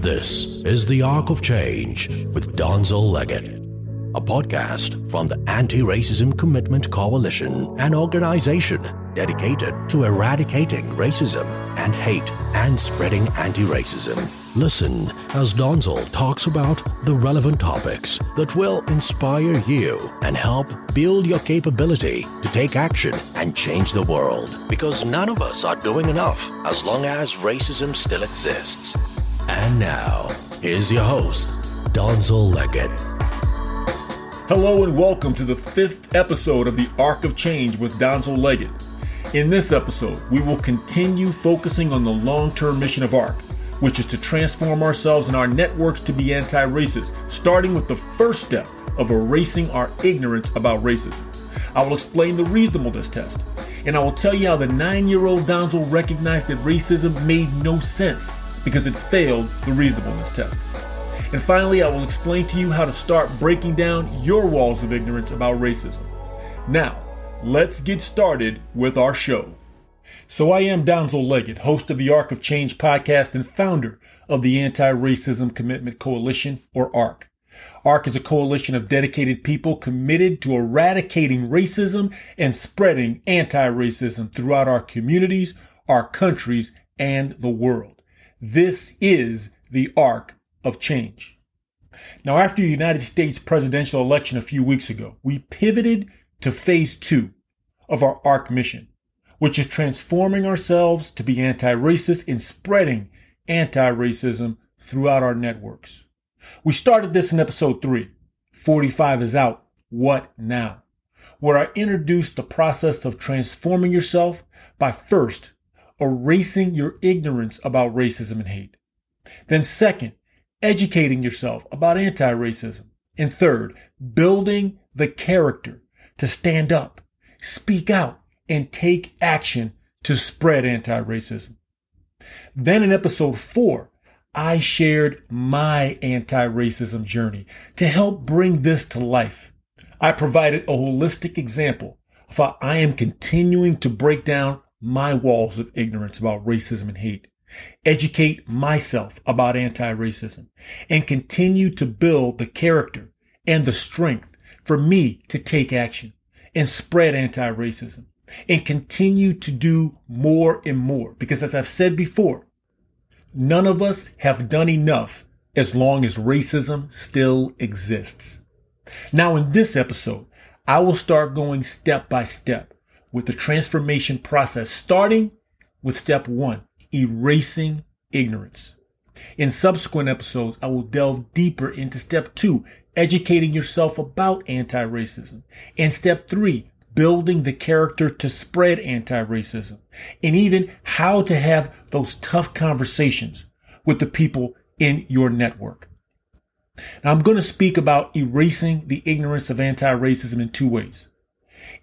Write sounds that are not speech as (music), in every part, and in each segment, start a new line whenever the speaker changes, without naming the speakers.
This is The Arc of Change with Donzel Leggett, a podcast from the Anti Racism Commitment Coalition, an organization dedicated to eradicating racism and hate and spreading anti racism. Listen as Donzel talks about the relevant topics that will inspire you and help build your capability to take action and change the world. Because none of us are doing enough as long as racism still exists. And now, here's your host, Donzel Leggett.
Hello and welcome to the fifth episode of the Arc of Change with Donzel Leggett. In this episode, we will continue focusing on the long term mission of ARC, which is to transform ourselves and our networks to be anti racist, starting with the first step of erasing our ignorance about racism. I will explain the reasonableness test, and I will tell you how the nine year old Donzel recognized that racism made no sense because it failed the reasonableness test. And finally, I will explain to you how to start breaking down your walls of ignorance about racism. Now, let's get started with our show. So, I am Donzel Leggett, host of the Arc of Change podcast and founder of the Anti Racism Commitment Coalition, or ARC. ARC is a coalition of dedicated people committed to eradicating racism and spreading anti racism throughout our communities, our countries, and the world. This is the arc of change. Now, after the United States presidential election a few weeks ago, we pivoted to phase two of our ARC mission, which is transforming ourselves to be anti-racist and spreading anti-racism throughout our networks. We started this in episode three. 45 is out. What now? Where I introduced the process of transforming yourself by first erasing your ignorance about racism and hate. Then second, educating yourself about anti-racism. And third, building the character to stand up, speak out, and take action to spread anti-racism. Then in episode four, I shared my anti-racism journey to help bring this to life. I provided a holistic example of how I am continuing to break down my walls of ignorance about racism and hate, educate myself about anti-racism, and continue to build the character and the strength for me to take action and spread anti-racism and continue to do more and more. Because as I've said before, none of us have done enough as long as racism still exists. Now in this episode, I will start going step by step with the transformation process, starting with step one, erasing ignorance. In subsequent episodes, I will delve deeper into step two, educating yourself about anti-racism, and step three, building the character to spread anti-racism, and even how to have those tough conversations with the people in your network. Now, I'm going to speak about erasing the ignorance of anti-racism in two ways.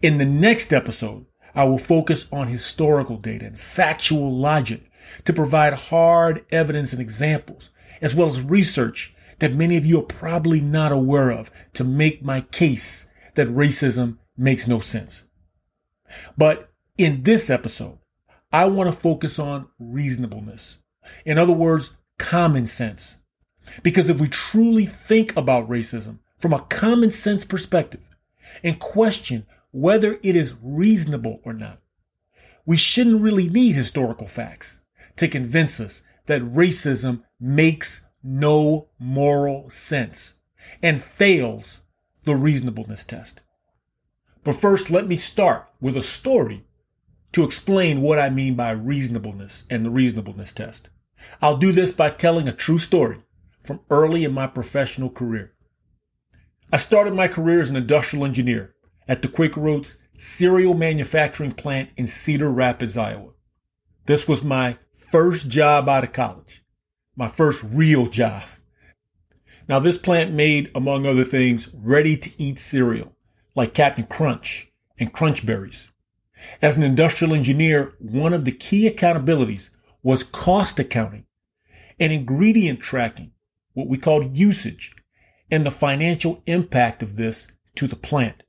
In the next episode, I will focus on historical data and factual logic to provide hard evidence and examples, as well as research that many of you are probably not aware of to make my case that racism makes no sense. But in this episode, I want to focus on reasonableness. In other words, common sense. Because if we truly think about racism from a common sense perspective and question whether it is reasonable or not. We shouldn't really need historical facts to convince us that racism makes no moral sense and fails the reasonableness test. But first, let me start with a story to explain what I mean by reasonableness and the reasonableness test. I'll do this by telling a true story from early in my professional career. I started my career as an industrial engineer at the Quaker Oats cereal manufacturing plant in Cedar Rapids, Iowa. This was my first job out of college, my first real job. Now, this plant made, among other things, ready to eat cereal like Captain Crunch and Crunch Berries. As an industrial engineer, one of the key accountabilities was cost accounting and ingredient tracking, what we called usage, and the financial impact of this to the plant.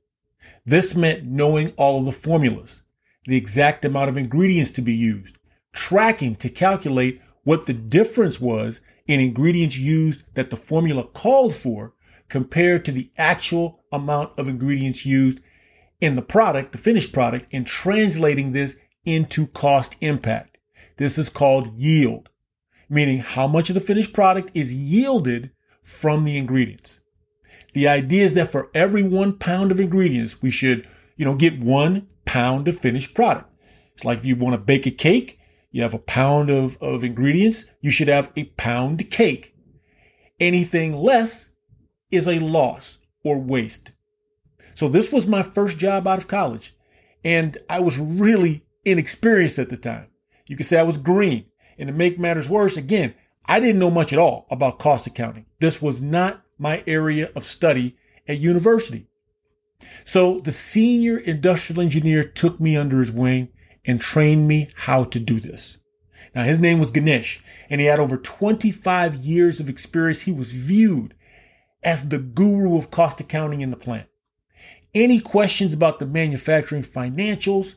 This meant knowing all of the formulas, the exact amount of ingredients to be used, tracking to calculate what the difference was in ingredients used that the formula called for compared to the actual amount of ingredients used in the product, the finished product, and translating this into cost impact. This is called yield, meaning how much of the finished product is yielded from the ingredients. The idea is that for every one pound of ingredients, we should, you know, get one pound of finished product. It's like if you want to bake a cake, you have a pound of, of ingredients, you should have a pound cake. Anything less is a loss or waste. So this was my first job out of college and I was really inexperienced at the time. You could say I was green and to make matters worse, again, I didn't know much at all about cost accounting. This was not my area of study at university. So the senior industrial engineer took me under his wing and trained me how to do this. Now his name was Ganesh and he had over 25 years of experience. He was viewed as the guru of cost accounting in the plant. Any questions about the manufacturing financials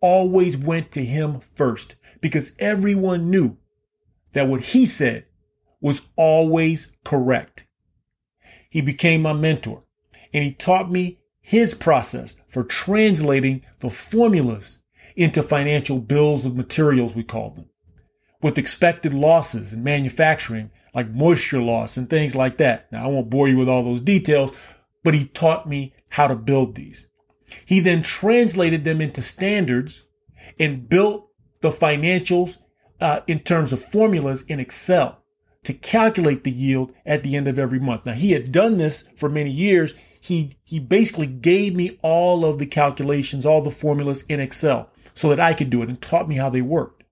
always went to him first because everyone knew that what he said was always correct. He became my mentor and he taught me his process for translating the formulas into financial bills of materials, we call them, with expected losses in manufacturing, like moisture loss and things like that. Now, I won't bore you with all those details, but he taught me how to build these. He then translated them into standards and built the financials uh, in terms of formulas in Excel to calculate the yield at the end of every month. Now, he had done this for many years. He, he basically gave me all of the calculations, all the formulas in Excel so that I could do it and taught me how they worked.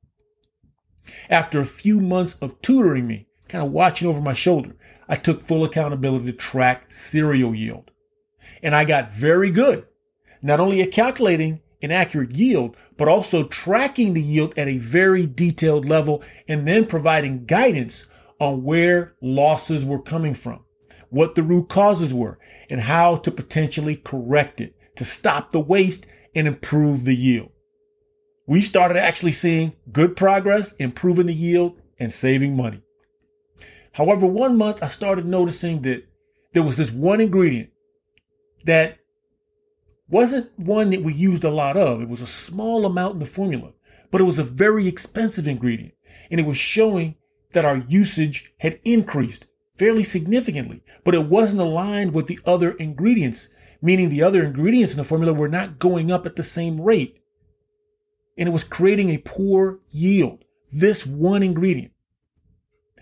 After a few months of tutoring me, kind of watching over my shoulder, I took full accountability to track cereal yield. And I got very good, not only at calculating an accurate yield, but also tracking the yield at a very detailed level and then providing guidance on where losses were coming from, what the root causes were, and how to potentially correct it to stop the waste and improve the yield we started actually seeing good progress, improving the yield and saving money. However, one month I started noticing that there was this one ingredient that wasn't one that we used a lot of. It was a small amount in the formula, but it was a very expensive ingredient and it was showing that our usage had increased fairly significantly, but it wasn't aligned with the other ingredients, meaning the other ingredients in the formula were not going up at the same rate and it was creating a poor yield. This one ingredient.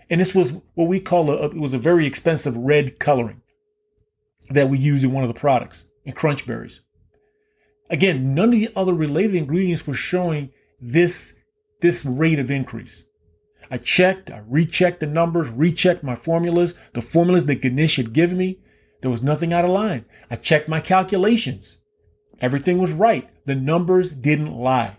And this was what we call a, it was a very expensive red coloring that we use in one of the products in crunch berries. Again, none of the other related ingredients were showing this, this rate of increase. I checked, I rechecked the numbers, rechecked my formulas, the formulas that Ganesh had given me. There was nothing out of line. I checked my calculations. Everything was right. The numbers didn't lie.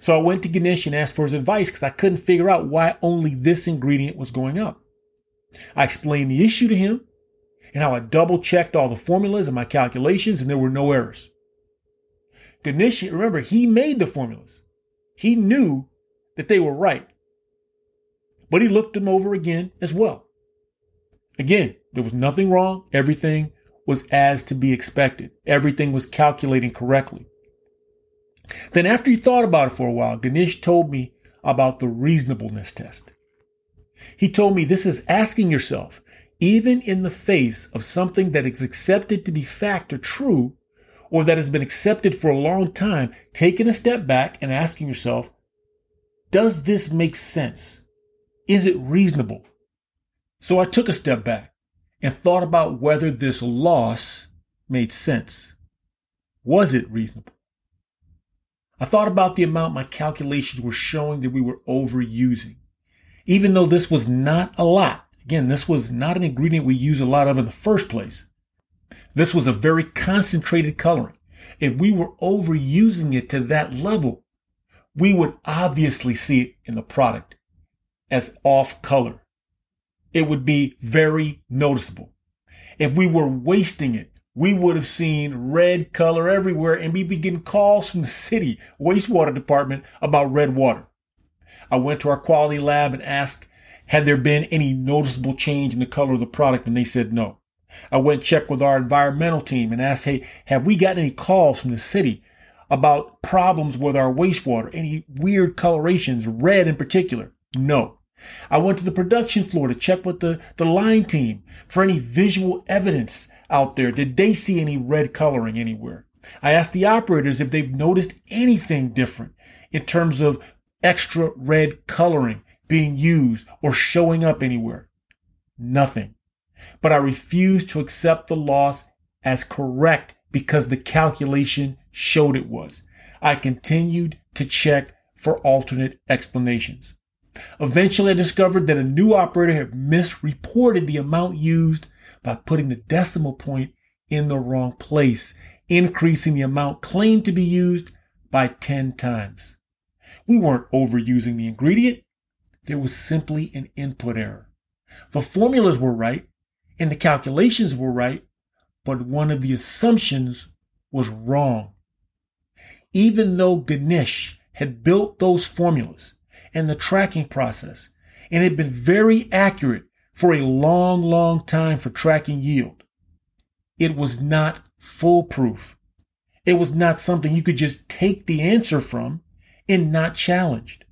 So I went to Ganesh and asked for his advice because I couldn't figure out why only this ingredient was going up. I explained the issue to him and how I double checked all the formulas and my calculations and there were no errors. Ganesh, remember, he made the formulas. He knew that they were right, but he looked them over again as well. Again, there was nothing wrong. Everything was as to be expected. Everything was calculating correctly. Then after he thought about it for a while, Ganesh told me about the reasonableness test. He told me this is asking yourself, even in the face of something that is accepted to be fact or true, or that has been accepted for a long time, taking a step back and asking yourself, does this make sense? Is it reasonable? So I took a step back and thought about whether this loss made sense. Was it reasonable? I thought about the amount my calculations were showing that we were overusing. Even though this was not a lot. Again, this was not an ingredient we use a lot of in the first place. This was a very concentrated coloring. If we were overusing it to that level, we would obviously see it in the product as off color. It would be very noticeable. If we were wasting it, we would have seen red color everywhere and we be getting calls from the city wastewater department about red water. I went to our quality lab and asked, had there been any noticeable change in the color of the product? And they said no. I went check with our environmental team and asked, hey, have we got any calls from the city about problems with our wastewater? Any weird colorations, red in particular? No. I went to the production floor to check with the, the line team for any visual evidence out there. Did they see any red coloring anywhere? I asked the operators if they've noticed anything different in terms of extra red coloring being used or showing up anywhere. Nothing. But I refused to accept the loss as correct because the calculation showed it was. I continued to check for alternate explanations. Eventually, I discovered that a new operator had misreported the amount used by putting the decimal point in the wrong place, increasing the amount claimed to be used by 10 times. We weren't overusing the ingredient. There was simply an input error. The formulas were right and the calculations were right, but one of the assumptions was wrong. Even though Ganesh had built those formulas and the tracking process and had been very accurate for a long, long time for tracking yield, it was not foolproof. It was not something you could just take the answer from and not challenged.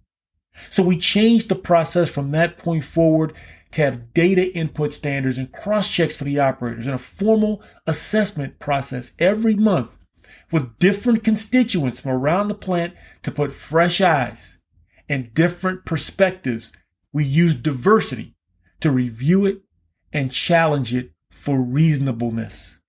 So we changed the process from that point forward to have data input standards and cross checks for the operators and a formal assessment process every month with different constituents from around the plant to put fresh eyes and different perspectives. We use diversity to review it and challenge it for reasonableness.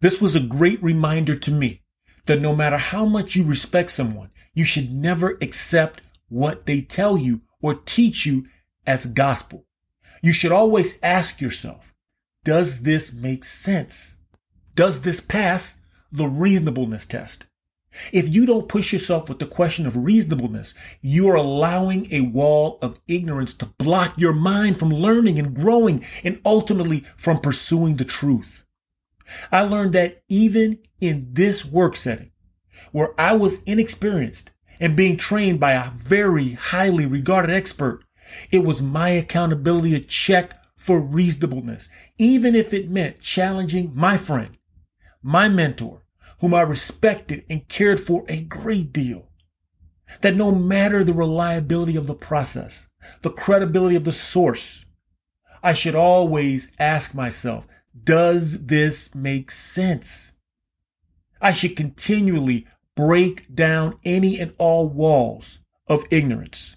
This was a great reminder to me that no matter how much you respect someone, you should never accept what they tell you or teach you as gospel. You should always ask yourself, does this make sense? Does this pass the reasonableness test? If you don't push yourself with the question of reasonableness, you are allowing a wall of ignorance to block your mind from learning and growing and ultimately from pursuing the truth. I learned that even in this work setting, where I was inexperienced and being trained by a very highly regarded expert, it was my accountability to check for reasonableness, even if it meant challenging my friend, my mentor, whom I respected and cared for a great deal. That no matter the reliability of the process, the credibility of the source, I should always ask myself, does this make sense? I should continually break down any and all walls of ignorance.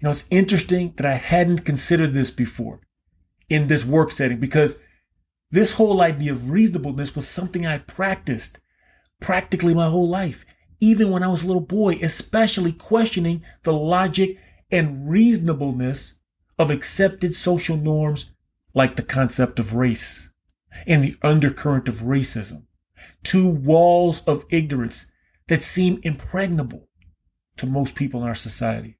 You know, it's interesting that I hadn't considered this before in this work setting because this whole idea of reasonableness was something I practiced practically my whole life, even when I was a little boy, especially questioning the logic and reasonableness of accepted social norms like the concept of race and the undercurrent of racism. Two walls of ignorance that seem impregnable to most people in our society.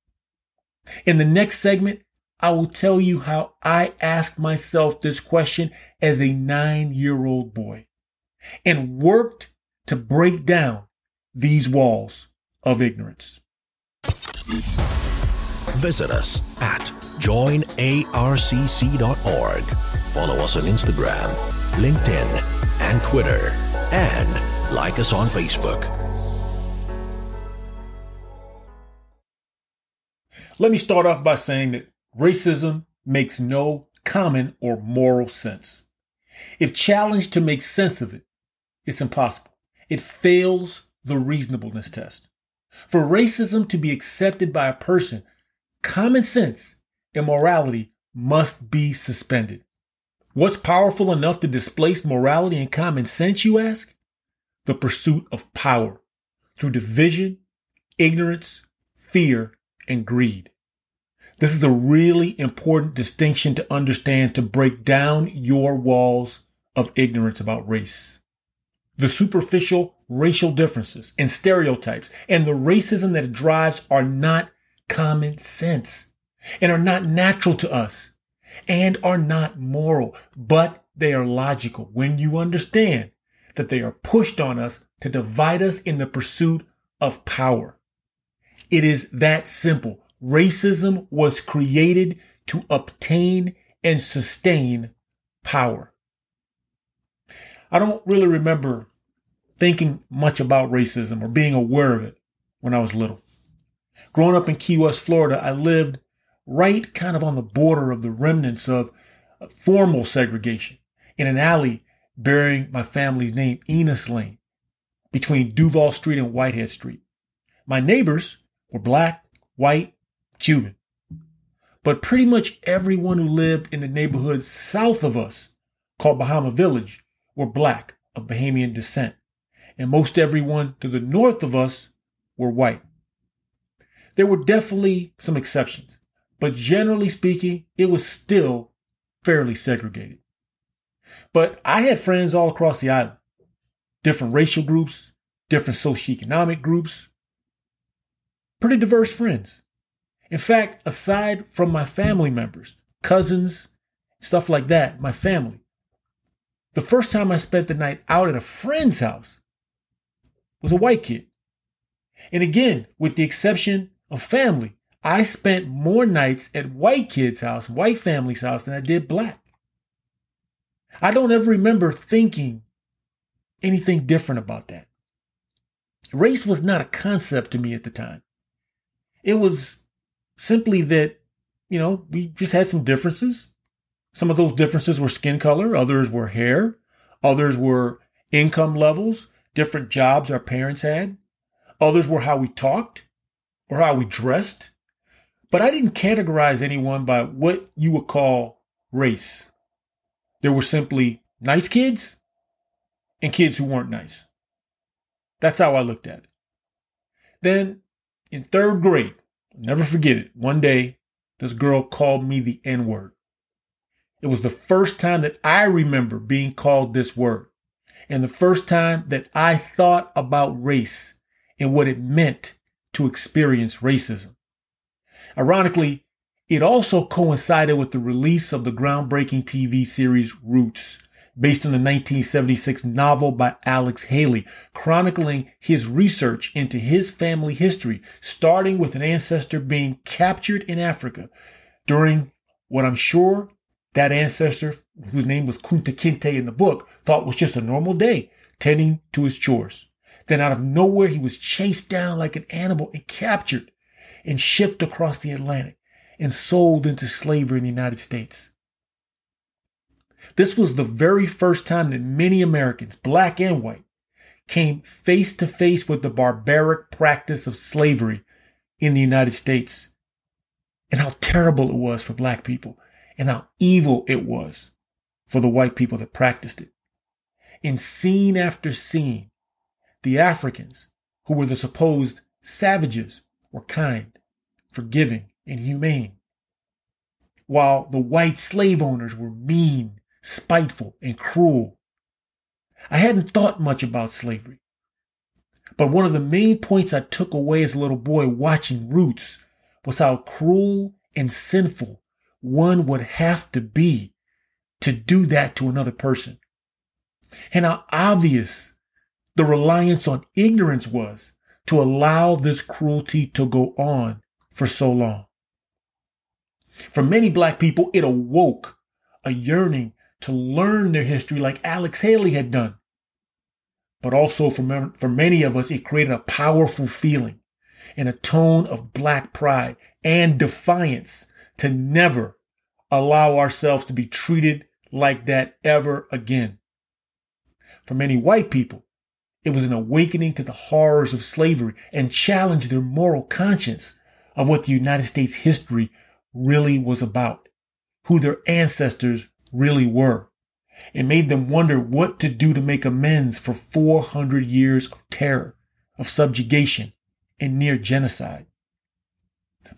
In the next segment, I will tell you how I asked myself this question as a nine year old boy and worked to break down these walls of ignorance.
Visit us at joinarcc.org. Follow us on Instagram, LinkedIn, and Twitter, and like us on Facebook.
Let me start off by saying that racism makes no common or moral sense. If challenged to make sense of it, it's impossible. It fails the reasonableness test. For racism to be accepted by a person, common sense and morality must be suspended. What's powerful enough to displace morality and common sense, you ask? The pursuit of power through division, ignorance, fear, and greed. This is a really important distinction to understand to break down your walls of ignorance about race. The superficial racial differences and stereotypes and the racism that it drives are not common sense and are not natural to us and are not moral, but they are logical when you understand that they are pushed on us to divide us in the pursuit of power. It is that simple. Racism was created to obtain and sustain power. I don't really remember thinking much about racism or being aware of it when I was little. Growing up in Key West, Florida, I lived right kind of on the border of the remnants of formal segregation in an alley bearing my family's name, Enos Lane, between Duval Street and Whitehead Street. My neighbors were black, white, Cuban. But pretty much everyone who lived in the neighborhood south of us, called Bahama Village, were black of Bahamian descent. And most everyone to the north of us were white. There were definitely some exceptions, but generally speaking, it was still fairly segregated. But I had friends all across the island, different racial groups, different socioeconomic groups, pretty diverse friends. In fact, aside from my family members, cousins, stuff like that, my family, the first time I spent the night out at a friend's house was a white kid. And again, with the exception of family, I spent more nights at white kids' house, white family's house than I did black. I don't ever remember thinking anything different about that. Race was not a concept to me at the time. It was simply that, you know, we just had some differences. Some of those differences were skin color, others were hair, others were income levels, different jobs our parents had, others were how we talked or how we dressed. But I didn't categorize anyone by what you would call race. There were simply nice kids and kids who weren't nice. That's how I looked at it. Then in third grade, never forget it. One day, this girl called me the N word. It was the first time that I remember being called this word and the first time that I thought about race and what it meant to experience racism. Ironically, it also coincided with the release of the groundbreaking TV series Roots, based on the 1976 novel by Alex Haley, chronicling his research into his family history, starting with an ancestor being captured in Africa during what I'm sure that ancestor, whose name was Kunta Kinte in the book, thought was just a normal day, tending to his chores. Then out of nowhere, he was chased down like an animal and captured and shipped across the Atlantic and sold into slavery in the United States. This was the very first time that many Americans, black and white, came face to face with the barbaric practice of slavery in the United States and how terrible it was for black people and how evil it was for the white people that practiced it. In scene after scene, the Africans, who were the supposed savages, were kind, forgiving, and humane, while the white slave owners were mean, spiteful, and cruel. I hadn't thought much about slavery. But one of the main points I took away as a little boy watching Roots was how cruel and sinful one would have to be to do that to another person. And how obvious the reliance on ignorance was to allow this cruelty to go on for so long. For many black people, it awoke a yearning to learn their history like Alex Haley had done. But also for, for many of us, it created a powerful feeling and a tone of black pride and defiance to never allow ourselves to be treated like that ever again. For many white people, it was an awakening to the horrors of slavery and challenged their moral conscience of what the United States history really was about, who their ancestors really were. It made them wonder what to do to make amends for 400 years of terror, of subjugation, and near genocide.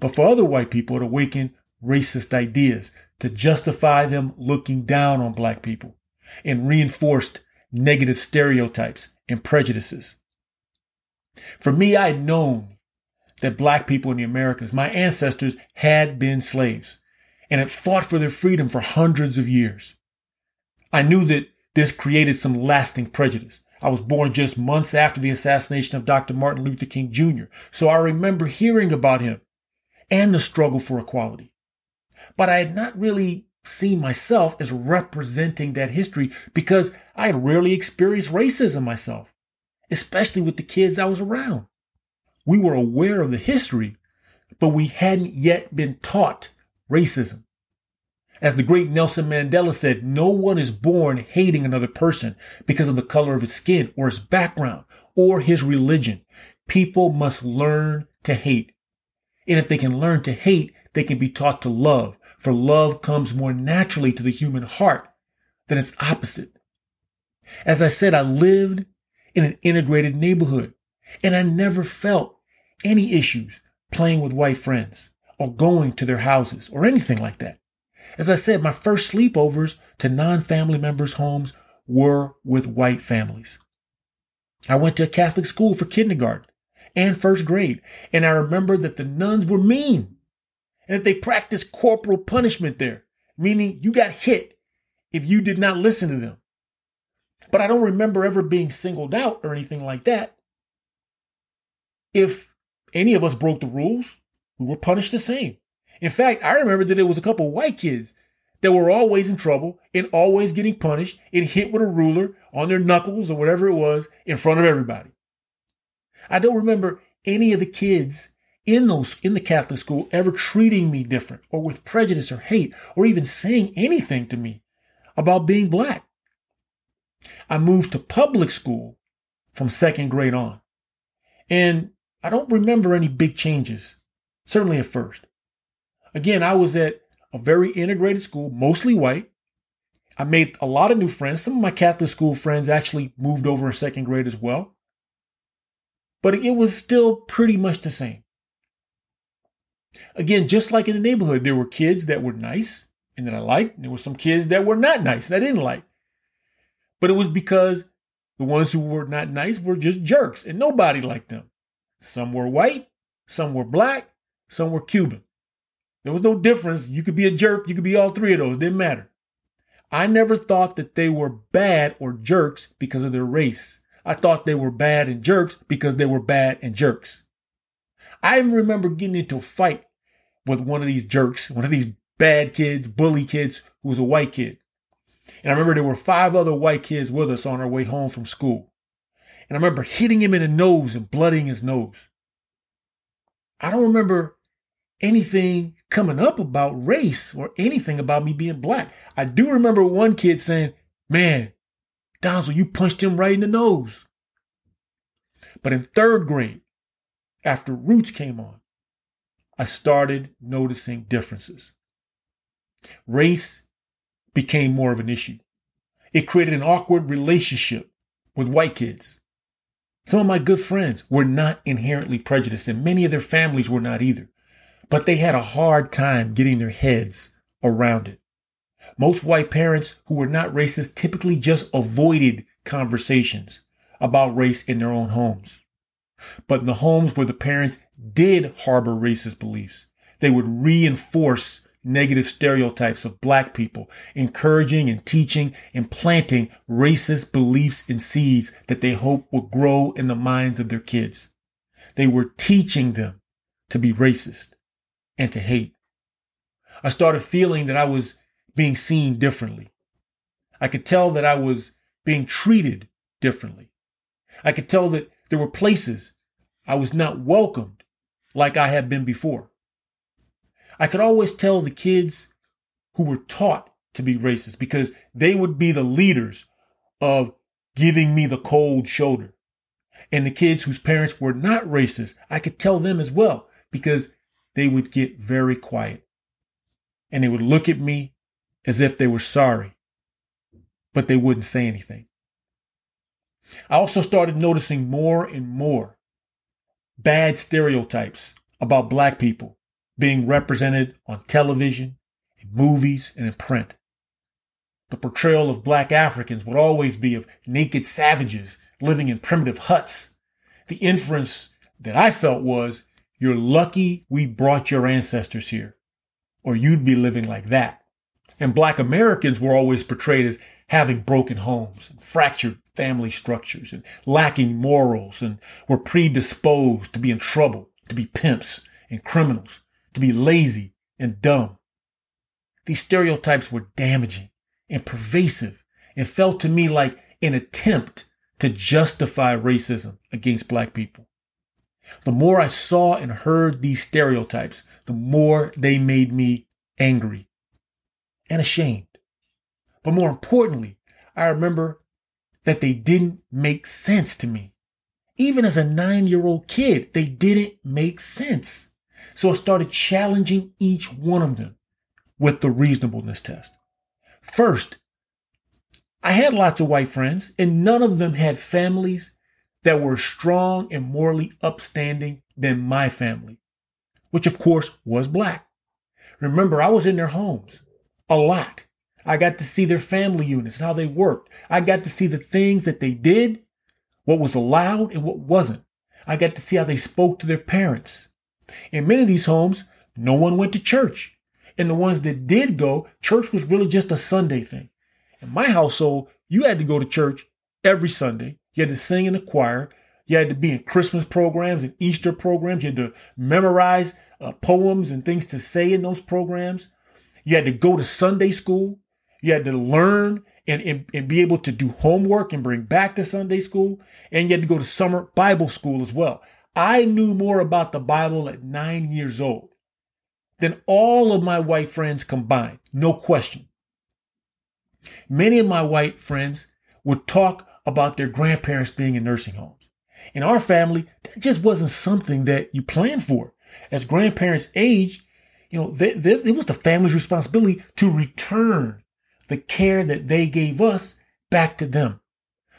But for other white people, it awakened racist ideas to justify them looking down on black people and reinforced negative stereotypes and prejudices. For me, I had known that black people in the Americas, my ancestors had been slaves and had fought for their freedom for hundreds of years. I knew that this created some lasting prejudice. I was born just months after the assassination of Dr. Martin Luther King Jr., so I remember hearing about him and the struggle for equality. But I had not really seen myself as representing that history because I had rarely experienced racism myself, especially with the kids I was around. We were aware of the history, but we hadn't yet been taught racism. As the great Nelson Mandela said, no one is born hating another person because of the color of his skin or his background or his religion. People must learn to hate. And if they can learn to hate, they can be taught to love, for love comes more naturally to the human heart than its opposite. As I said, I lived in an integrated neighborhood and I never felt any issues playing with white friends or going to their houses or anything like that. As I said, my first sleepovers to non-family members' homes were with white families. I went to a Catholic school for kindergarten and first grade, and I remember that the nuns were mean and that they practiced corporal punishment there, meaning you got hit if you did not listen to them. But I don't remember ever being singled out or anything like that. If any of us broke the rules, we were punished the same. In fact, I remember that there was a couple white kids that were always in trouble and always getting punished and hit with a ruler on their knuckles or whatever it was in front of everybody. I don't remember any of the kids in those, in the Catholic school ever treating me different or with prejudice or hate or even saying anything to me about being black. I moved to public school from second grade on and I don't remember any big changes, certainly at first. Again, I was at a very integrated school, mostly white. I made a lot of new friends. Some of my Catholic school friends actually moved over in second grade as well. But it was still pretty much the same. Again, just like in the neighborhood, there were kids that were nice and that I liked. There were some kids that were not nice and I didn't like. But it was because the ones who were not nice were just jerks and nobody liked them. Some were white, some were black, some were Cuban. There was no difference. You could be a jerk. You could be all three of those. it Didn't matter. I never thought that they were bad or jerks because of their race. I thought they were bad and jerks because they were bad and jerks. I even remember getting into a fight with one of these jerks, one of these bad kids, bully kids who was a white kid. And I remember there were five other white kids with us on our way home from school. And I remember hitting him in the nose and blooding his nose. I don't remember anything coming up about race or anything about me being black. I do remember one kid saying, man, Donzel, you punched him right in the nose. But in third grade, after Roots came on, I started noticing differences. Race became more of an issue. It created an awkward relationship with white kids. Some of my good friends were not inherently prejudiced and many of their families were not either but they had a hard time getting their heads around it. Most white parents who were not racist typically just avoided conversations about race in their own homes. But in the homes where the parents did harbor racist beliefs, they would reinforce negative stereotypes of black people, encouraging and teaching and planting racist beliefs and seeds that they hope would grow in the minds of their kids. They were teaching them to be racist and to hate. I started feeling that I was being seen differently. I could tell that I was being treated differently. I could tell that there were places I was not welcomed like I had been before. I could always tell the kids who were taught to be racist because they would be the leaders of giving me the cold shoulder. And the kids whose parents were not racist, I could tell them as well because they would get very quiet and they would look at me as if they were sorry, but they wouldn't say anything. I also started noticing more and more bad stereotypes about black people being represented on television, in movies, and in print. The portrayal of black Africans would always be of naked savages living in primitive huts. The inference that I felt was you're lucky we brought your ancestors here, or you'd be living like that And black Americans were always portrayed as having broken homes and fractured family structures and lacking morals and were predisposed to be in trouble, to be pimps and criminals, to be lazy and dumb. These stereotypes were damaging and pervasive and felt to me like an attempt to justify racism against black people. The more I saw and heard these stereotypes, the more they made me angry and ashamed. But more importantly, I remember that they didn't make sense to me. Even as a nine year old kid, they didn't make sense. So I started challenging each one of them with the reasonableness test. First, I had lots of white friends and none of them had families that were strong and morally upstanding than my family, which of course was black. Remember, I was in their homes a lot. I got to see their family units and how they worked. I got to see the things that they did, what was allowed and what wasn't. I got to see how they spoke to their parents. In many of these homes, no one went to church. And the ones that did go, church was really just a Sunday thing. In my household, you had to go to church every Sunday. You had to sing in the choir. You had to be in Christmas programs and Easter programs. You had to memorize uh, poems and things to say in those programs. You had to go to Sunday school. You had to learn and, and, and be able to do homework and bring back to Sunday school. And you had to go to summer Bible school as well. I knew more about the Bible at nine years old than all of my white friends combined. No question. Many of my white friends would talk about their grandparents being in nursing homes. In our family, that just wasn't something that you planned for. As grandparents aged, you know, they, they, it was the family's responsibility to return the care that they gave us back to them.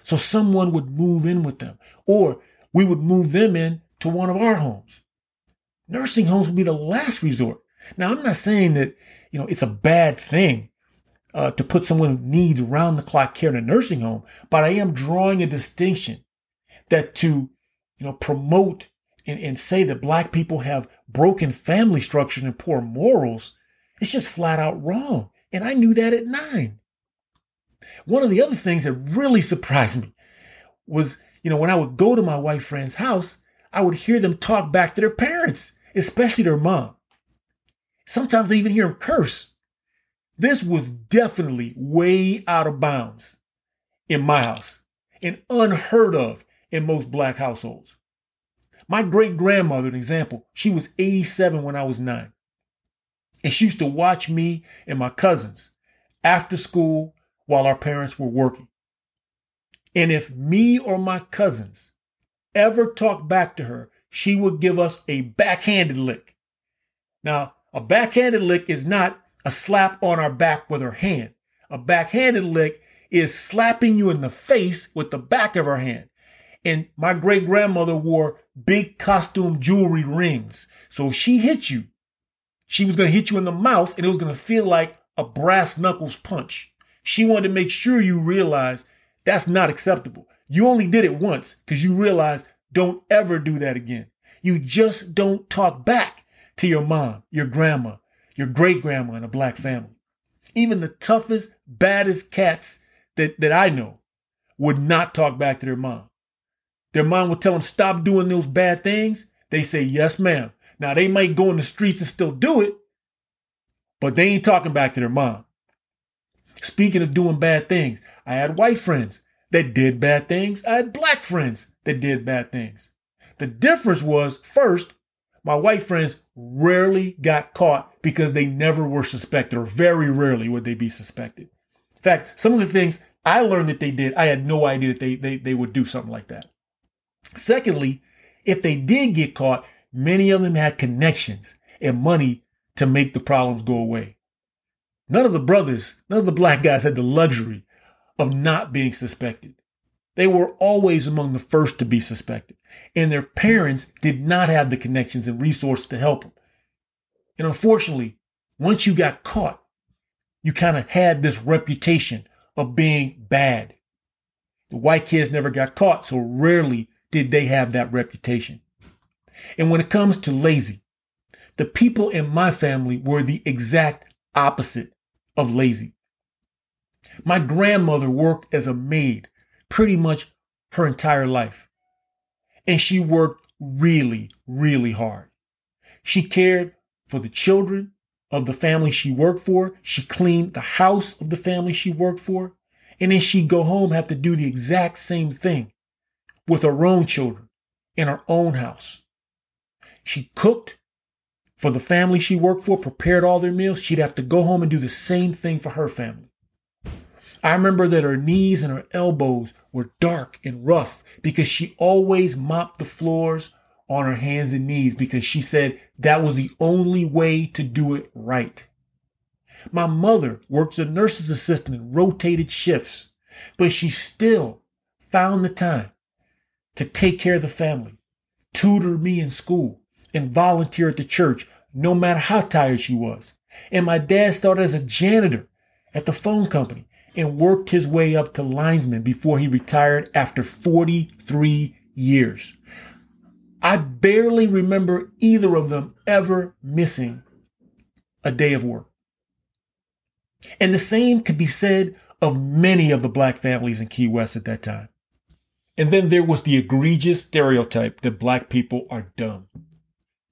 So someone would move in with them or we would move them in to one of our homes. Nursing homes would be the last resort. Now, I'm not saying that, you know, it's a bad thing uh, to put someone who needs round the clock care in a nursing home, but I am drawing a distinction that to, you know, promote and, and say that black people have broken family structures and poor morals, it's just flat out wrong. And I knew that at nine. One of the other things that really surprised me was, you know, when I would go to my white friend's house, I would hear them talk back to their parents, especially their mom. Sometimes I even hear them curse. This was definitely way out of bounds in my house and unheard of in most black households. My great grandmother, an example, she was 87 when I was nine. And she used to watch me and my cousins after school while our parents were working. And if me or my cousins ever talked back to her, she would give us a backhanded lick. Now, a backhanded lick is not a slap on our back with her hand. A backhanded lick is slapping you in the face with the back of her hand. And my great grandmother wore big costume jewelry rings. So if she hit you, she was going to hit you in the mouth and it was going to feel like a brass knuckles punch. She wanted to make sure you realize that's not acceptable. You only did it once because you realize don't ever do that again. You just don't talk back to your mom, your grandma, your great grandma in a black family. Even the toughest, baddest cats that, that I know would not talk back to their mom. Their mom would tell them, stop doing those bad things. They say, yes, ma'am. Now they might go in the streets and still do it, but they ain't talking back to their mom. Speaking of doing bad things, I had white friends that did bad things. I had black friends that did bad things. The difference was first, my white friends rarely got caught because they never were suspected or very rarely would they be suspected. In fact, some of the things I learned that they did, I had no idea that they, they, they would do something like that. Secondly, if they did get caught, many of them had connections and money to make the problems go away. None of the brothers, none of the black guys had the luxury of not being suspected. They were always among the first to be suspected, and their parents did not have the connections and resources to help them. And unfortunately, once you got caught, you kind of had this reputation of being bad. The white kids never got caught, so rarely did they have that reputation. And when it comes to lazy, the people in my family were the exact opposite of lazy. My grandmother worked as a maid pretty much her entire life. And she worked really, really hard. She cared for the children of the family she worked for. She cleaned the house of the family she worked for. And then she'd go home, have to do the exact same thing with her own children in her own house. She cooked for the family she worked for, prepared all their meals. She'd have to go home and do the same thing for her family. I remember that her knees and her elbows were dark and rough because she always mopped the floors on her hands and knees because she said that was the only way to do it right. My mother worked as a nurse's assistant and rotated shifts, but she still found the time to take care of the family, tutor me in school, and volunteer at the church, no matter how tired she was. And my dad started as a janitor at the phone company and worked his way up to linesman before he retired after 43 years. I barely remember either of them ever missing a day of work. And the same could be said of many of the black families in Key West at that time. And then there was the egregious stereotype that black people are dumb.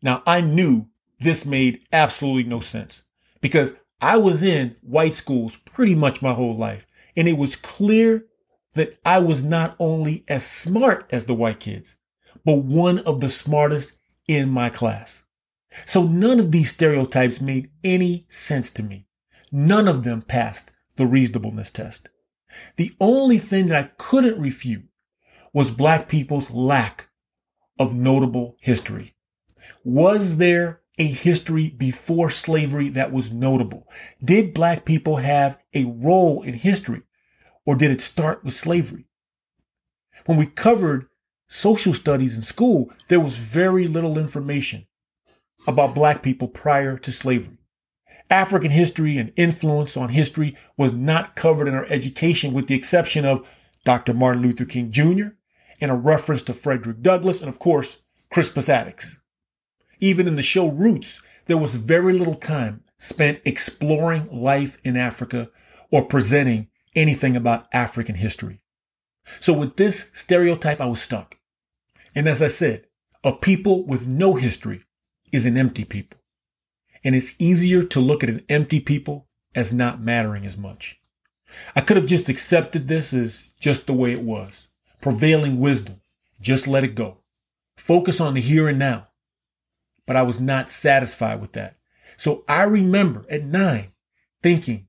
Now I knew this made absolutely no sense because I was in white schools pretty much my whole life. And it was clear that I was not only as smart as the white kids, but one of the smartest in my class. So none of these stereotypes made any sense to me. None of them passed the reasonableness test. The only thing that I couldn't refute was black people's lack of notable history. Was there a history before slavery that was notable? Did black people have a role in history or did it start with slavery? When we covered social studies in school, there was very little information about black people prior to slavery. African history and influence on history was not covered in our education with the exception of Dr. Martin Luther King Jr. and a reference to Frederick Douglass and of course, Crispus Attucks. Even in the show Roots, there was very little time spent exploring life in Africa or presenting anything about African history. So with this stereotype, I was stuck. And as I said, a people with no history is an empty people. And it's easier to look at an empty people as not mattering as much. I could have just accepted this as just the way it was. Prevailing wisdom. Just let it go. Focus on the here and now but I was not satisfied with that. So I remember at nine thinking,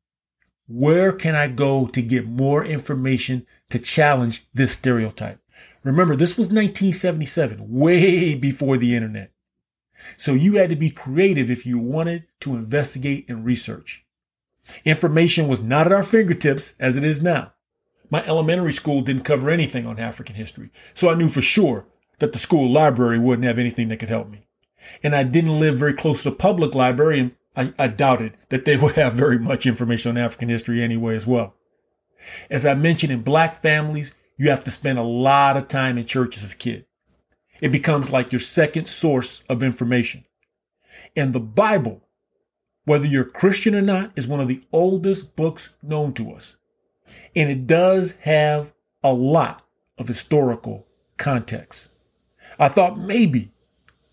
where can I go to get more information to challenge this stereotype? Remember, this was 1977, way before the internet. So you had to be creative if you wanted to investigate and research. Information was not at our fingertips as it is now. My elementary school didn't cover anything on African history, so I knew for sure that the school library wouldn't have anything that could help me and I didn't live very close to a public library, and I, I doubted that they (laughs) would have very much information on African history anyway as well. As I mentioned, in black families, you have to spend a lot of time in church as a kid. It becomes like your second source of information. And the Bible, whether you're Christian or not, is one of the oldest books known to us. And it does have a lot of historical context. I thought maybe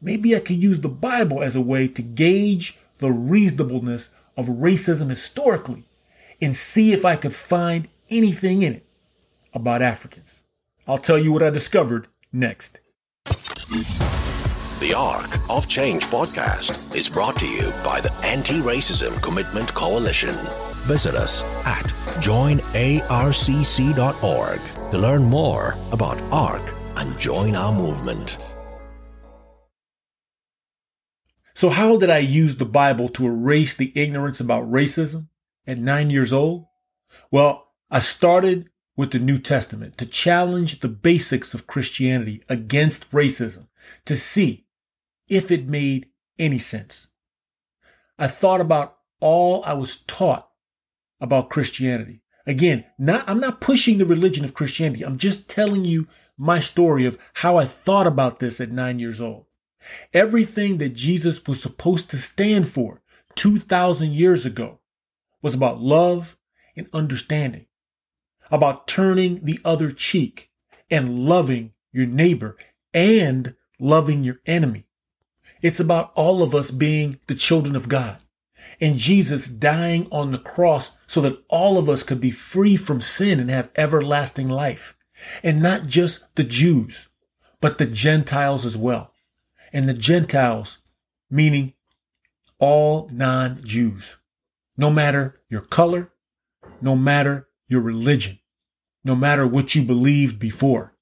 maybe I could use the Bible as a way to gauge the reasonableness of racism historically and see if I could find anything in it about Africans. I'll tell you what I discovered next.
The Arc of Change podcast is brought to you by the Anti Racism Commitment Coalition. Visit us at joinarcc.org to learn more about ARC and join our movement.
So how did I use the Bible to erase the ignorance about racism at nine years old? Well, I started with the New Testament to challenge the basics of Christianity against racism to see if it made any sense. I thought about all I was taught about Christianity. Again, not, I'm not pushing the religion of Christianity. I'm just telling you my story of how I thought about this at nine years old. Everything that Jesus was supposed to stand for 2,000 years ago was about love and understanding, about turning the other cheek and loving your neighbor and loving your enemy. It's about all of us being the children of God and Jesus dying on the cross so that all of us could be free from sin and have everlasting life. And not just the Jews, but the Gentiles as well. And the Gentiles, meaning all non-Jews, no matter your color, no matter your religion, no matter what you believed before.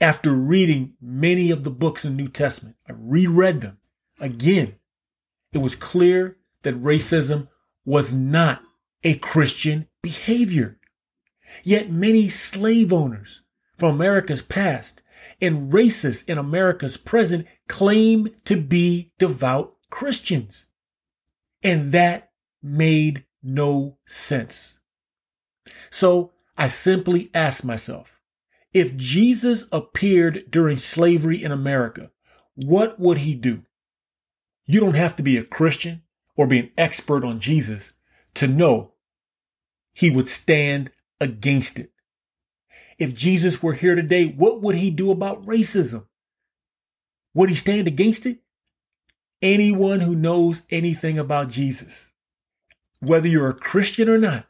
After reading many of the books in the New Testament, I reread them again it was clear that racism was not a Christian behavior. Yet many slave owners from America's past and racists in America's present claim to be devout Christians. And that made no sense. So I simply asked myself, if Jesus appeared during slavery in America, what would he do? You don't have to be a Christian or be an expert on Jesus to know he would stand against it. If Jesus were here today, what would he do about racism? Would he stand against it? Anyone who knows anything about Jesus, whether you're a Christian or not,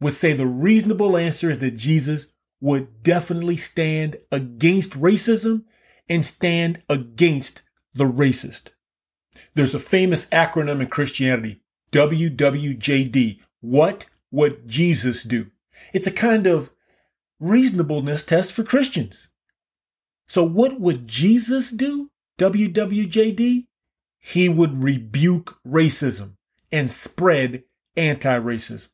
would say the reasonable answer is that Jesus would definitely stand against racism and stand against the racist. There's a famous acronym in Christianity, WWJD. What would Jesus do? It's a kind of reasonableness test for Christians. So what would Jesus do? WWJD? He would rebuke racism and spread anti-racism.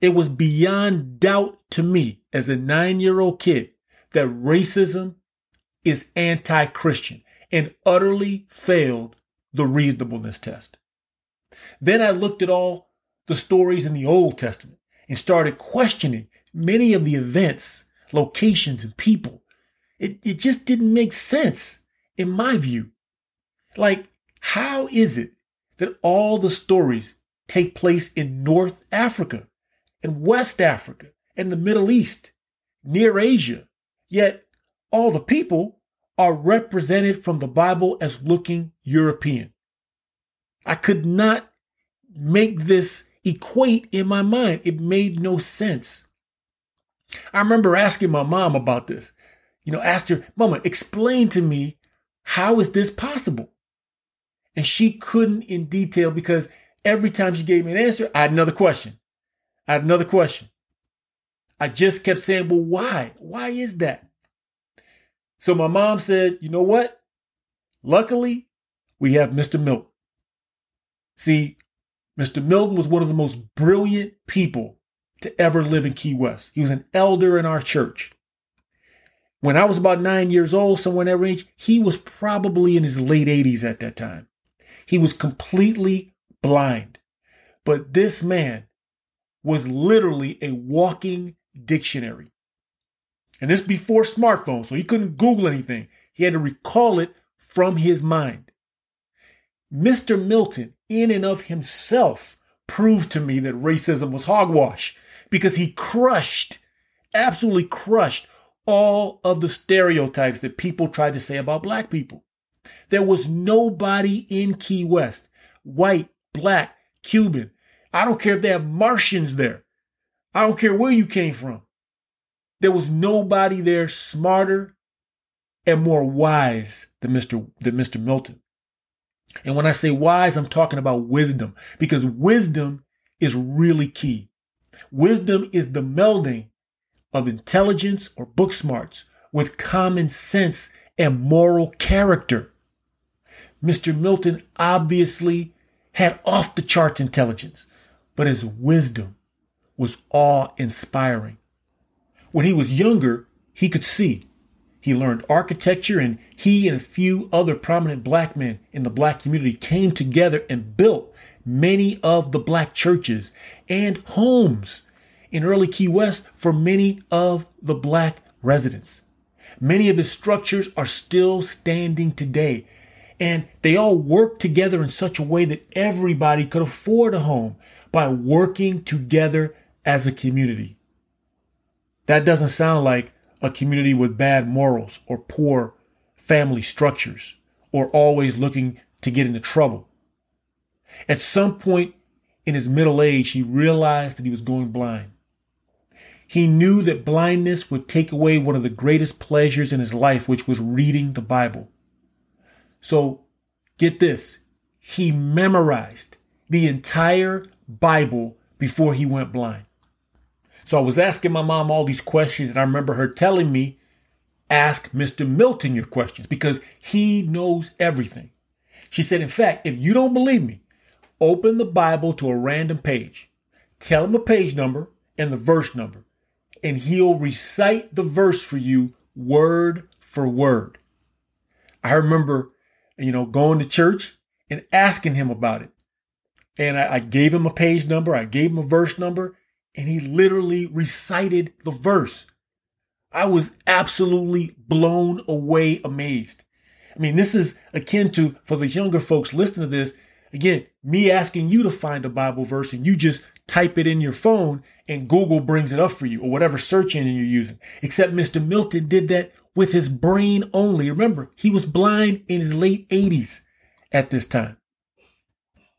It was beyond doubt to me as a nine year old kid that racism is anti-Christian and utterly failed the reasonableness test. Then I looked at all the stories in the Old Testament and started questioning many of the events, locations, and people. It, it just didn't make sense in my view. Like, how is it that all the stories take place in North Africa and West Africa and the Middle East, near Asia, yet all the people are represented from the Bible as looking European. I could not make this equate in my mind. It made no sense. I remember asking my mom about this. You know, asked her, Mama, explain to me how is this possible? And she couldn't in detail because every time she gave me an answer, I had another question. I had another question. I just kept saying, well, why? Why is that? So my mom said, you know what? Luckily, we have Mr. Milton. See, Mr. Milton was one of the most brilliant people to ever live in Key West. He was an elder in our church. When I was about nine years old, somewhere in that range, he was probably in his late 80s at that time. He was completely blind. But this man was literally a walking dictionary. And this before smartphones, so he couldn't Google anything. He had to recall it from his mind. Mr. Milton, in and of himself, proved to me that racism was hogwash because he crushed, absolutely crushed all of the stereotypes that people tried to say about black people. There was nobody in Key West, white, black, Cuban. I don't care if they have Martians there. I don't care where you came from. There was nobody there smarter and more wise than Mr. than Mr. Milton. And when I say wise, I'm talking about wisdom because wisdom is really key. Wisdom is the melding of intelligence or book smarts with common sense and moral character. Mr. Milton obviously had off the charts intelligence, but his wisdom was awe inspiring. When he was younger, he could see. He learned architecture and he and a few other prominent black men in the black community came together and built many of the black churches and homes in early Key West for many of the black residents. Many of his structures are still standing today And they all worked together in such a way that everybody could afford a home by working together as a community. That doesn't sound like a community with bad morals or poor family structures or always looking to get into trouble. At some point in his middle age, he realized that he was going blind. He knew that blindness would take away one of the greatest pleasures in his life, which was reading the Bible. So get this. He memorized the entire Bible before he went blind. So I was asking my mom all these questions and I remember her telling me, ask Mr. Milton your questions because he knows everything. She said, in fact, if you don't believe me, open the Bible to a random page, tell him the page number and the verse number, and he'll recite the verse for you word for word. I remember, you know, going to church and asking him about it. And I, I gave him a page number, I gave him a verse number, and he literally recited the verse. I was absolutely blown away, amazed. I mean, this is akin to, for the younger folks listening to this, again, me asking you to find a Bible verse and you just type it in your phone and Google brings it up for you or whatever search engine you're using. Except Mr. Milton did that with his brain only. Remember, he was blind in his late 80s at this time.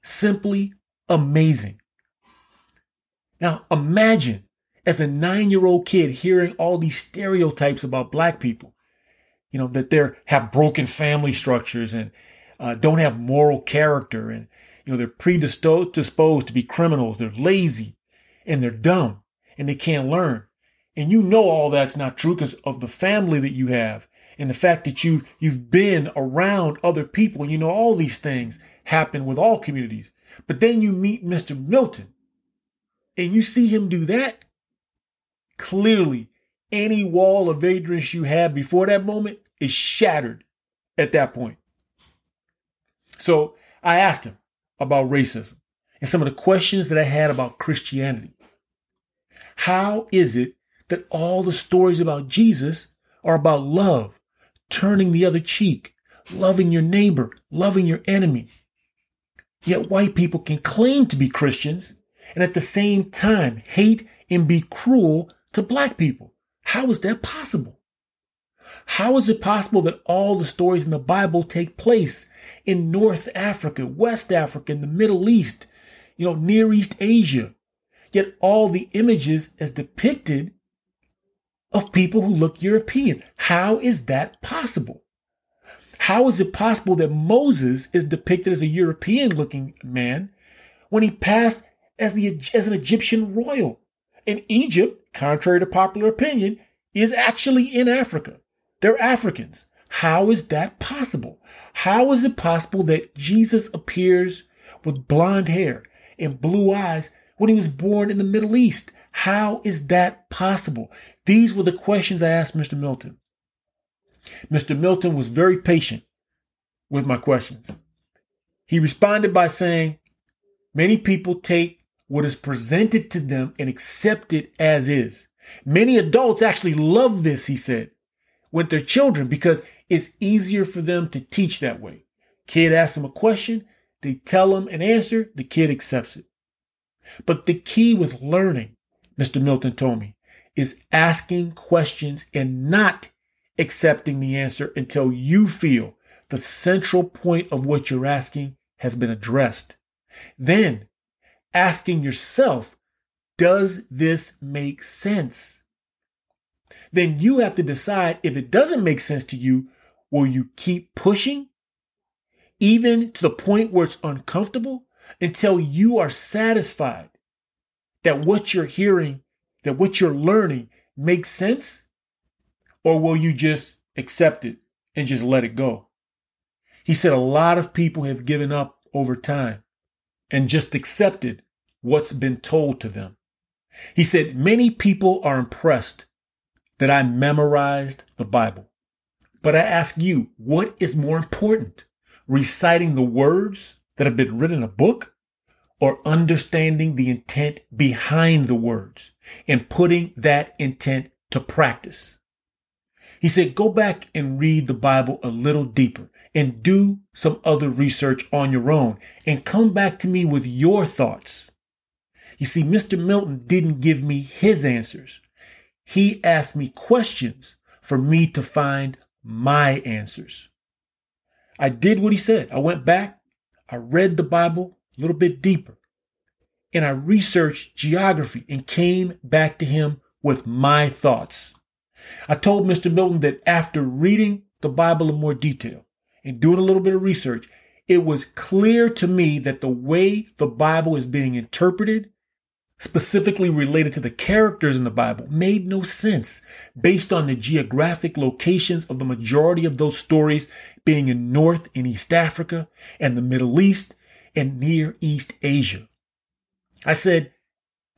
Simply amazing. Now imagine as a nine year old kid hearing all these stereotypes about black people, you know, that they have broken family structures and uh, don't have moral character and, you know, they're predisposed to be criminals. They're lazy and they're dumb and they can't learn. And you know all that's not true because of the family that you have and the fact that you, you've been around other people and you know all these things happen with all communities. But then you meet Mr. Milton and you see him do that. Clearly, any wall of ignorance you had before that moment is shattered at that point. So I asked him about racism and some of the questions that I had about Christianity. How is it that all the stories about Jesus are about love, turning the other cheek, loving your neighbor, loving your enemy? Yet white people can claim to be Christians and at the same time hate and be cruel to black people. How is that possible? How is it possible that all the stories in the Bible take place in North Africa, West Africa, in the Middle East, you know, Near East Asia, Yet all the images as depicted of people who look European. How is that possible? How is it possible that Moses is depicted as a European looking man when he passed as the, as an Egyptian royal? And Egypt, contrary to popular opinion, is actually in Africa. They're Africans. How is that possible? How is it possible that Jesus appears with blonde hair and blue eyes when he was born in the Middle East. How is that possible? These were the questions I asked Mr. Milton. Mr. Milton was very patient with my questions. He responded by saying, many people take what is presented to them and accept it as is. Many adults actually love this, he said, with their children because it's easier for them to teach that way. Kid asks them a question, they tell them an answer, the kid accepts it. But the key with learning, Mr. Milton told me, is asking questions and not accepting the answer until you feel the central point of what you're asking has been addressed. Then asking yourself, does this make sense? Then you have to decide if it doesn't make sense to you, will you keep pushing even to the point where it's uncomfortable until you are satisfied that what you're hearing, that what you're learning makes sense? Or will you just accept it and just let it go? He said a lot of people have given up over time and just accepted what's been told to them. He said many people are impressed that I memorized the Bible. But I ask you, what is more important? Reciting the words that have been written in a book or understanding the intent behind the words and putting that intent to practice. He said, go back and read the Bible a little deeper and do some other research on your own and come back to me with your thoughts. You see, Mr. Milton didn't give me his answers. He asked me questions for me to find my answers. I did what he said. I went back, I read the Bible a little bit deeper, and I researched geography and came back to him with my thoughts. I told Mr. Milton that after reading the Bible in more detail and doing a little bit of research, it was clear to me that the way the Bible is being interpreted specifically related to the characters in the Bible made no sense based on the geographic locations of the majority of those stories being in North and East Africa and the Middle East and Near East Asia. I said,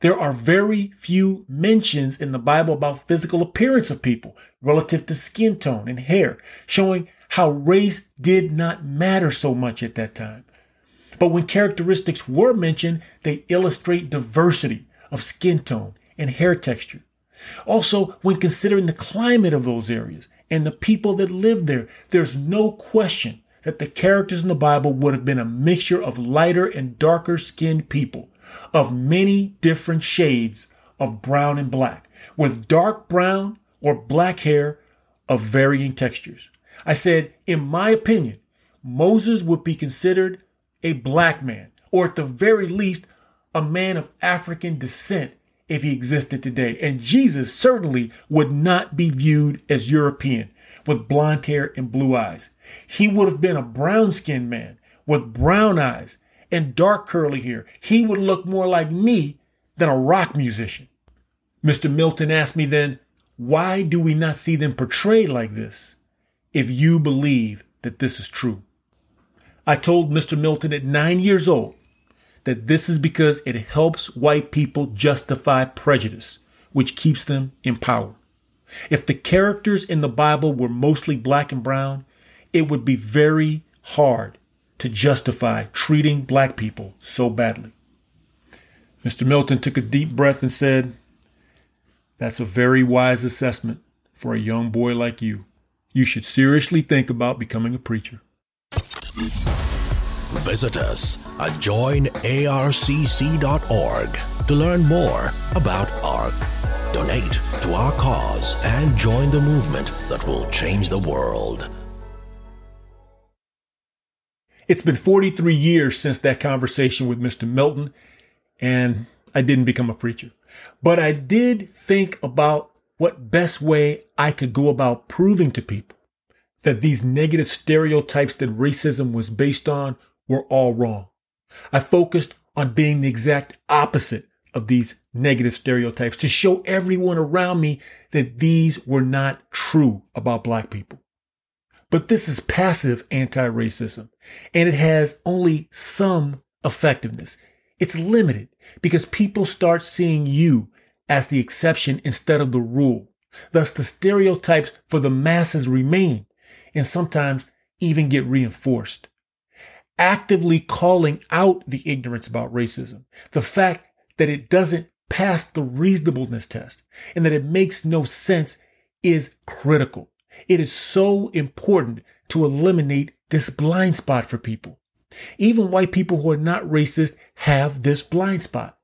there are very few mentions in the Bible about physical appearance of people relative to skin tone and hair, showing how race did not matter so much at that time. But when characteristics were mentioned, they illustrate diversity of skin tone and hair texture. Also, when considering the climate of those areas and the people that lived there, there's no question that the characters in the Bible would have been a mixture of lighter and darker skinned people of many different shades of brown and black, with dark brown or black hair of varying textures. I said, in my opinion, Moses would be considered a black man, or at the very least, a man of African descent if he existed today. And Jesus certainly would not be viewed as European with blonde hair and blue eyes. He would have been a brown skinned man with brown eyes and dark curly hair. He would look more like me than a rock musician. Mr. Milton asked me then, why do we not see them portrayed like this if you believe that this is true? I told Mr. Milton at nine years old that this is because it helps white people justify prejudice, which keeps them in power. If the characters in the Bible were mostly black and brown, it would be very hard to justify treating black people so badly. Mr. Milton took a deep breath and said, That's a very wise assessment for a young boy like you. You should seriously think about becoming a preacher.
Visit us at joinarcc.org to learn more about ARC. Donate to our cause and join the movement that will change the world.
It's been 43 years since that conversation with Mr. Milton, and I didn't become a preacher. But I did think about what best way I could go about proving to people that these negative stereotypes that racism was based on were all wrong. I focused on being the exact opposite of these negative stereotypes to show everyone around me that these were not true about black people. But this is passive anti-racism and it has only some effectiveness. It's limited because people start seeing you as the exception instead of the rule. Thus the stereotypes for the masses remain and sometimes even get reinforced actively calling out the ignorance about racism, the fact that it doesn't pass the reasonableness test and that it makes no sense is critical. It is so important to eliminate this blind spot for people. Even white people who are not racist have this blind spot.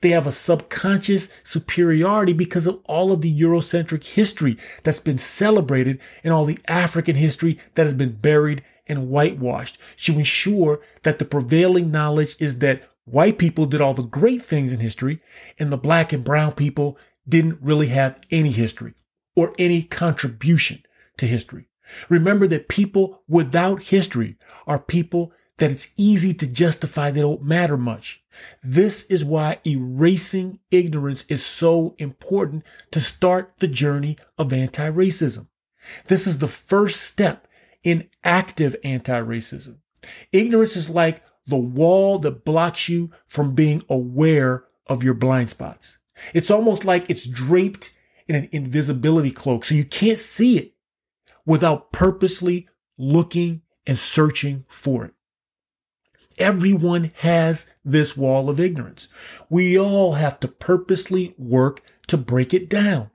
They have a subconscious superiority because of all of the Eurocentric history that's been celebrated and all the African history that has been buried and whitewashed to ensure that the prevailing knowledge is that white people did all the great things in history and the black and brown people didn't really have any history or any contribution to history. Remember that people without history are people that it's easy to justify they don't matter much. This is why erasing ignorance is so important to start the journey of anti-racism. This is the first step in active anti-racism. Ignorance is like the wall that blocks you from being aware of your blind spots. It's almost like it's draped in an invisibility cloak. So you can't see it without purposely looking and searching for it. Everyone has this wall of ignorance. We all have to purposely work to break it down.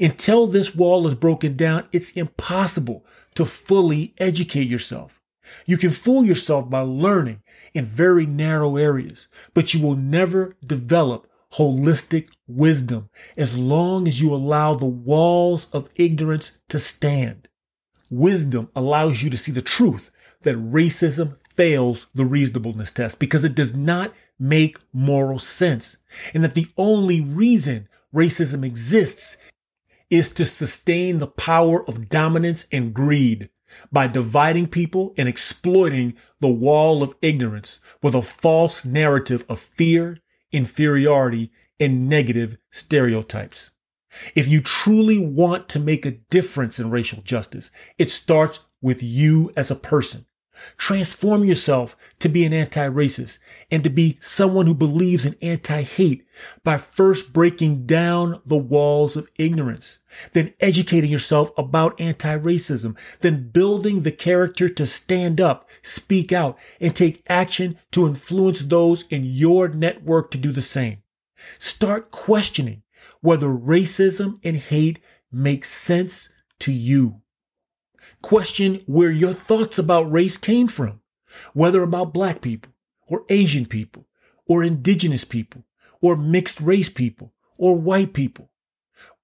Until this wall is broken down, it's impossible to fully educate yourself. You can fool yourself by learning in very narrow areas, but you will never develop holistic wisdom as long as you allow the walls of ignorance to stand. Wisdom allows you to see the truth that racism fails the reasonableness test because it does not make moral sense and that the only reason racism exists is to sustain the power of dominance and greed by dividing people and exploiting the wall of ignorance with a false narrative of fear, inferiority, and negative stereotypes. If you truly want to make a difference in racial justice, it starts with you as a person. Transform yourself to be an anti-racist and to be someone who believes in anti-hate by first breaking down the walls of ignorance, then educating yourself about anti-racism, then building the character to stand up, speak out, and take action to influence those in your network to do the same. Start questioning whether racism and hate make sense to you. Question where your thoughts about race came from, whether about black people or Asian people or indigenous people or mixed race people or white people,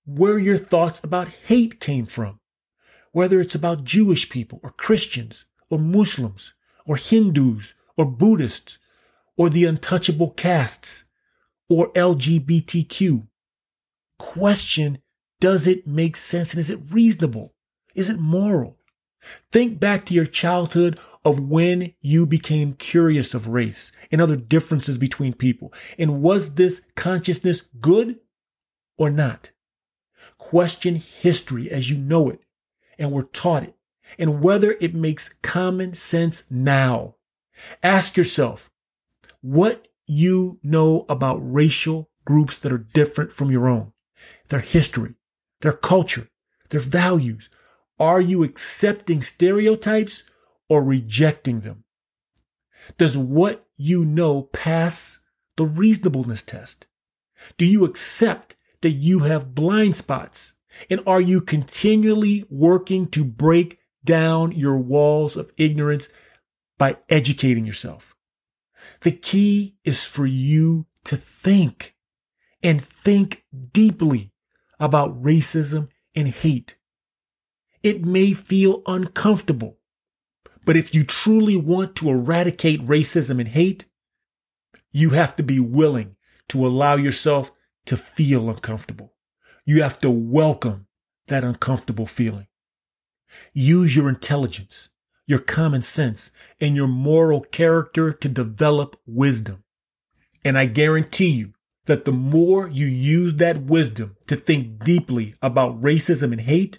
where your thoughts about hate came from, whether it's about Jewish people or Christians or Muslims or Hindus or Buddhists or the untouchable castes or LGBTQ. Question, does it make sense and is it reasonable? Is it moral? Think back to your childhood of when you became curious of race and other differences between people. And was this consciousness good or not? Question history as you know it and were taught it and whether it makes common sense now. Ask yourself, what you know about racial groups that are different from your own, their history, their culture, their values. Are you accepting stereotypes or rejecting them? Does what you know pass the reasonableness test? Do you accept that you have blind spots? And are you continually working to break down your walls of ignorance by educating yourself? The key is for you to think and think deeply about racism and hate. It may feel uncomfortable, but if you truly want to eradicate racism and hate, you have to be willing to allow yourself to feel uncomfortable. You have to welcome that uncomfortable feeling. Use your intelligence your common sense, and your moral character to develop wisdom. And I guarantee you that the more you use that wisdom to think deeply about racism and hate,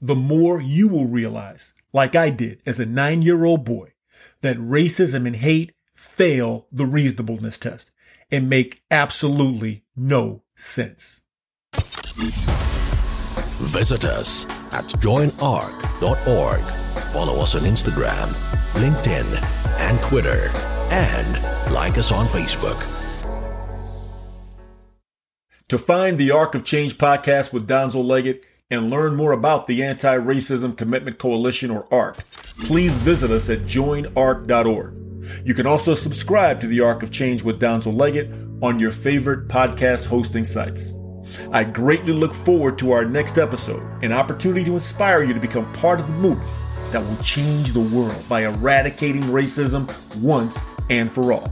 the more you will realize, like I did as a nine year old boy, that racism and hate fail the reasonableness test and make absolutely no sense.
Visit us at joinarcc.org Follow us on Instagram, LinkedIn, and Twitter. And like us on Facebook.
To find the Arc of Change podcast with Donzel Leggett and learn more about the Anti Racism Commitment Coalition or ARC, please visit us at joinarcc.org. You can also subscribe to the Arc of Change with Donzel Leggett on your favorite podcast hosting sites. I greatly look forward to our next episode, an opportunity to inspire you to become part of the movement that will change the world by eradicating racism once and for all.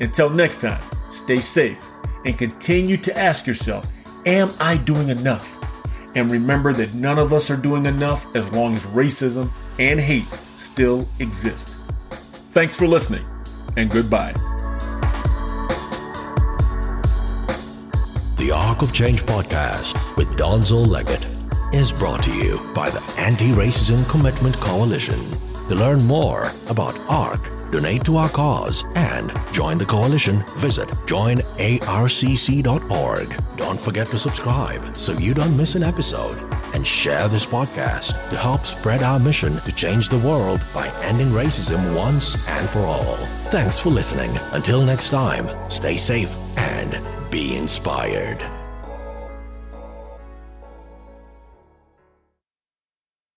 Until next time, stay safe and continue to ask yourself, Am I doing enough? And remember that none of us are doing enough as long as racism and hate still exist. Thanks for listening, and goodbye.
The Arc of Change podcast with Donzel Leggett is brought to you by the Anti Racism Commitment Coalition. To learn more about ARC, donate to our cause, and join the coalition, visit joinarcc.org. Don't forget to subscribe so you don't miss an episode. And share this podcast to help spread our mission to change the world by ending racism once and for all. Thanks for listening. Until next time, stay safe and be inspired.